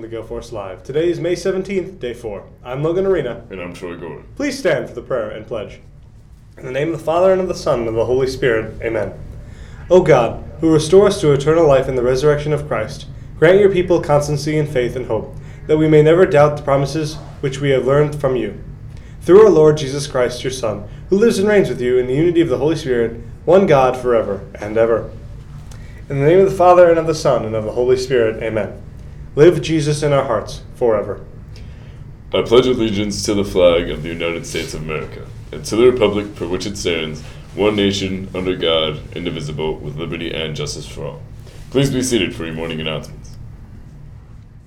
to Gael Force Live. Today is May 17th, day four. I'm Logan Arena. And I'm Troy Gordon. Please stand for the prayer and pledge. In the name of the Father, and of the Son, and of the Holy Spirit, amen. O God, who restore us to eternal life in the resurrection of Christ, grant your people constancy in faith and hope, that we may never doubt the promises which we have learned from you. Through our Lord Jesus Christ, your Son, who lives and reigns with you in the unity of the Holy Spirit, one God forever and ever. In the name of the Father, and of the Son, and of the Holy Spirit, amen. Live Jesus in our hearts forever. I pledge allegiance to the flag of the United States of America, and to the republic for which it stands, one nation, under God, indivisible, with liberty and justice for all. Please be seated for your morning announcements.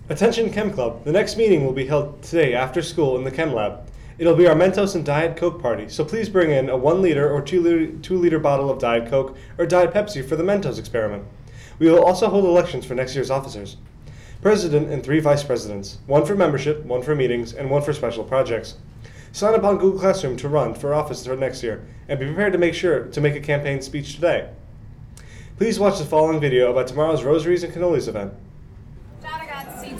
Attention Chem Club. The next meeting will be held today after school in the Chem Lab. It'll be our Mentos and Diet Coke party, so please bring in a 1 liter or 2 liter, two liter bottle of Diet Coke or Diet Pepsi for the Mentos experiment. We will also hold elections for next year's officers. President and three vice presidents, one for membership, one for meetings, and one for special projects. Sign up on Google Classroom to run for office for next year, and be prepared to make sure to make a campaign speech today. Please watch the following video about tomorrow's Rosaries and Cannolis event.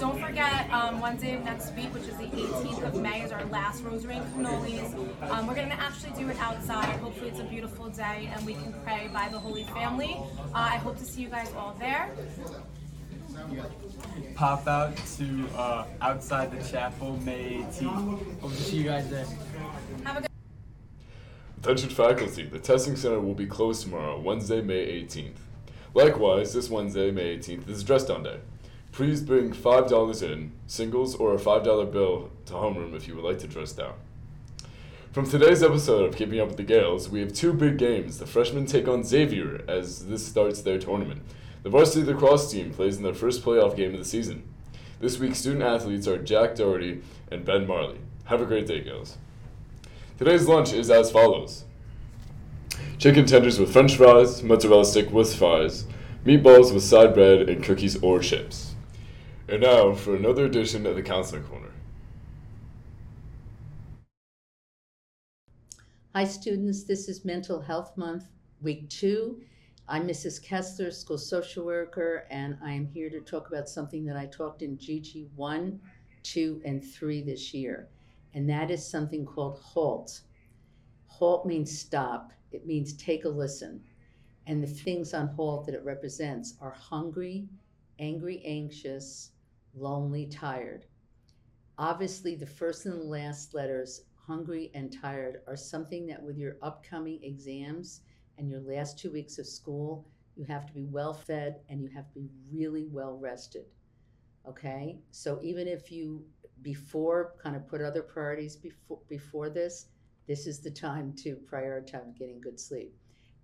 Don't forget um, Wednesday of next week, which is the 18th of May, is our last Rosary and Cannolis. Um, we're going to actually do it outside. Hopefully it's a beautiful day and we can pray by the Holy Family. Uh, I hope to see you guys all there. Pop out to uh, outside the chapel May 18th. Hope to see you guys there. Have a good Attention faculty, the testing center will be closed tomorrow, Wednesday, May 18th. Likewise, this Wednesday, May 18th, is dress down day. Please bring $5 in, singles, or a $5 bill to homeroom if you would like to dress down. From today's episode of Keeping Up with the Gaels, we have two big games. The freshmen take on Xavier as this starts their tournament. The varsity lacrosse team plays in their first playoff game of the season. This week's student athletes are Jack Doherty and Ben Marley. Have a great day, Gaels. Today's lunch is as follows chicken tenders with french fries, mozzarella stick with fries, meatballs with side bread, and cookies or chips. And now for another edition of the Counselor Corner. Hi, students. This is Mental Health Month, week two. I'm Mrs. Kessler, school social worker, and I am here to talk about something that I talked in GG 1, 2, and 3 this year, and that is something called HALT. HALT means stop, it means take a listen. And the things on HALT that it represents are hungry, angry, anxious, lonely, tired. Obviously, the first and the last letters, hungry and tired, are something that with your upcoming exams and your last two weeks of school, you have to be well fed and you have to be really well rested. Okay? So even if you before kind of put other priorities before before this, this is the time to prioritize getting good sleep.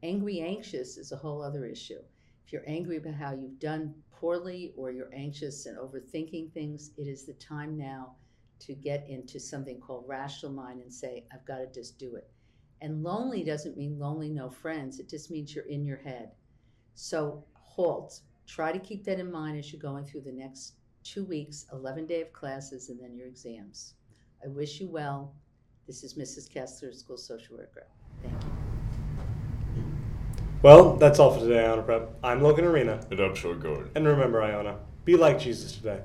Angry anxious is a whole other issue. If you're angry about how you've done poorly or you're anxious and overthinking things, it is the time now to get into something called rational mind and say, I've got to just do it. And lonely doesn't mean lonely, no friends. It just means you're in your head. So halt. Try to keep that in mind as you're going through the next two weeks, 11 day of classes, and then your exams. I wish you well. This is Mrs. Kessler, school social worker. Thank you. Well, that's all for today, Iona Prep. I'm Logan Arena. And I'm Troy Gordon. And remember, Iona, be like Jesus today.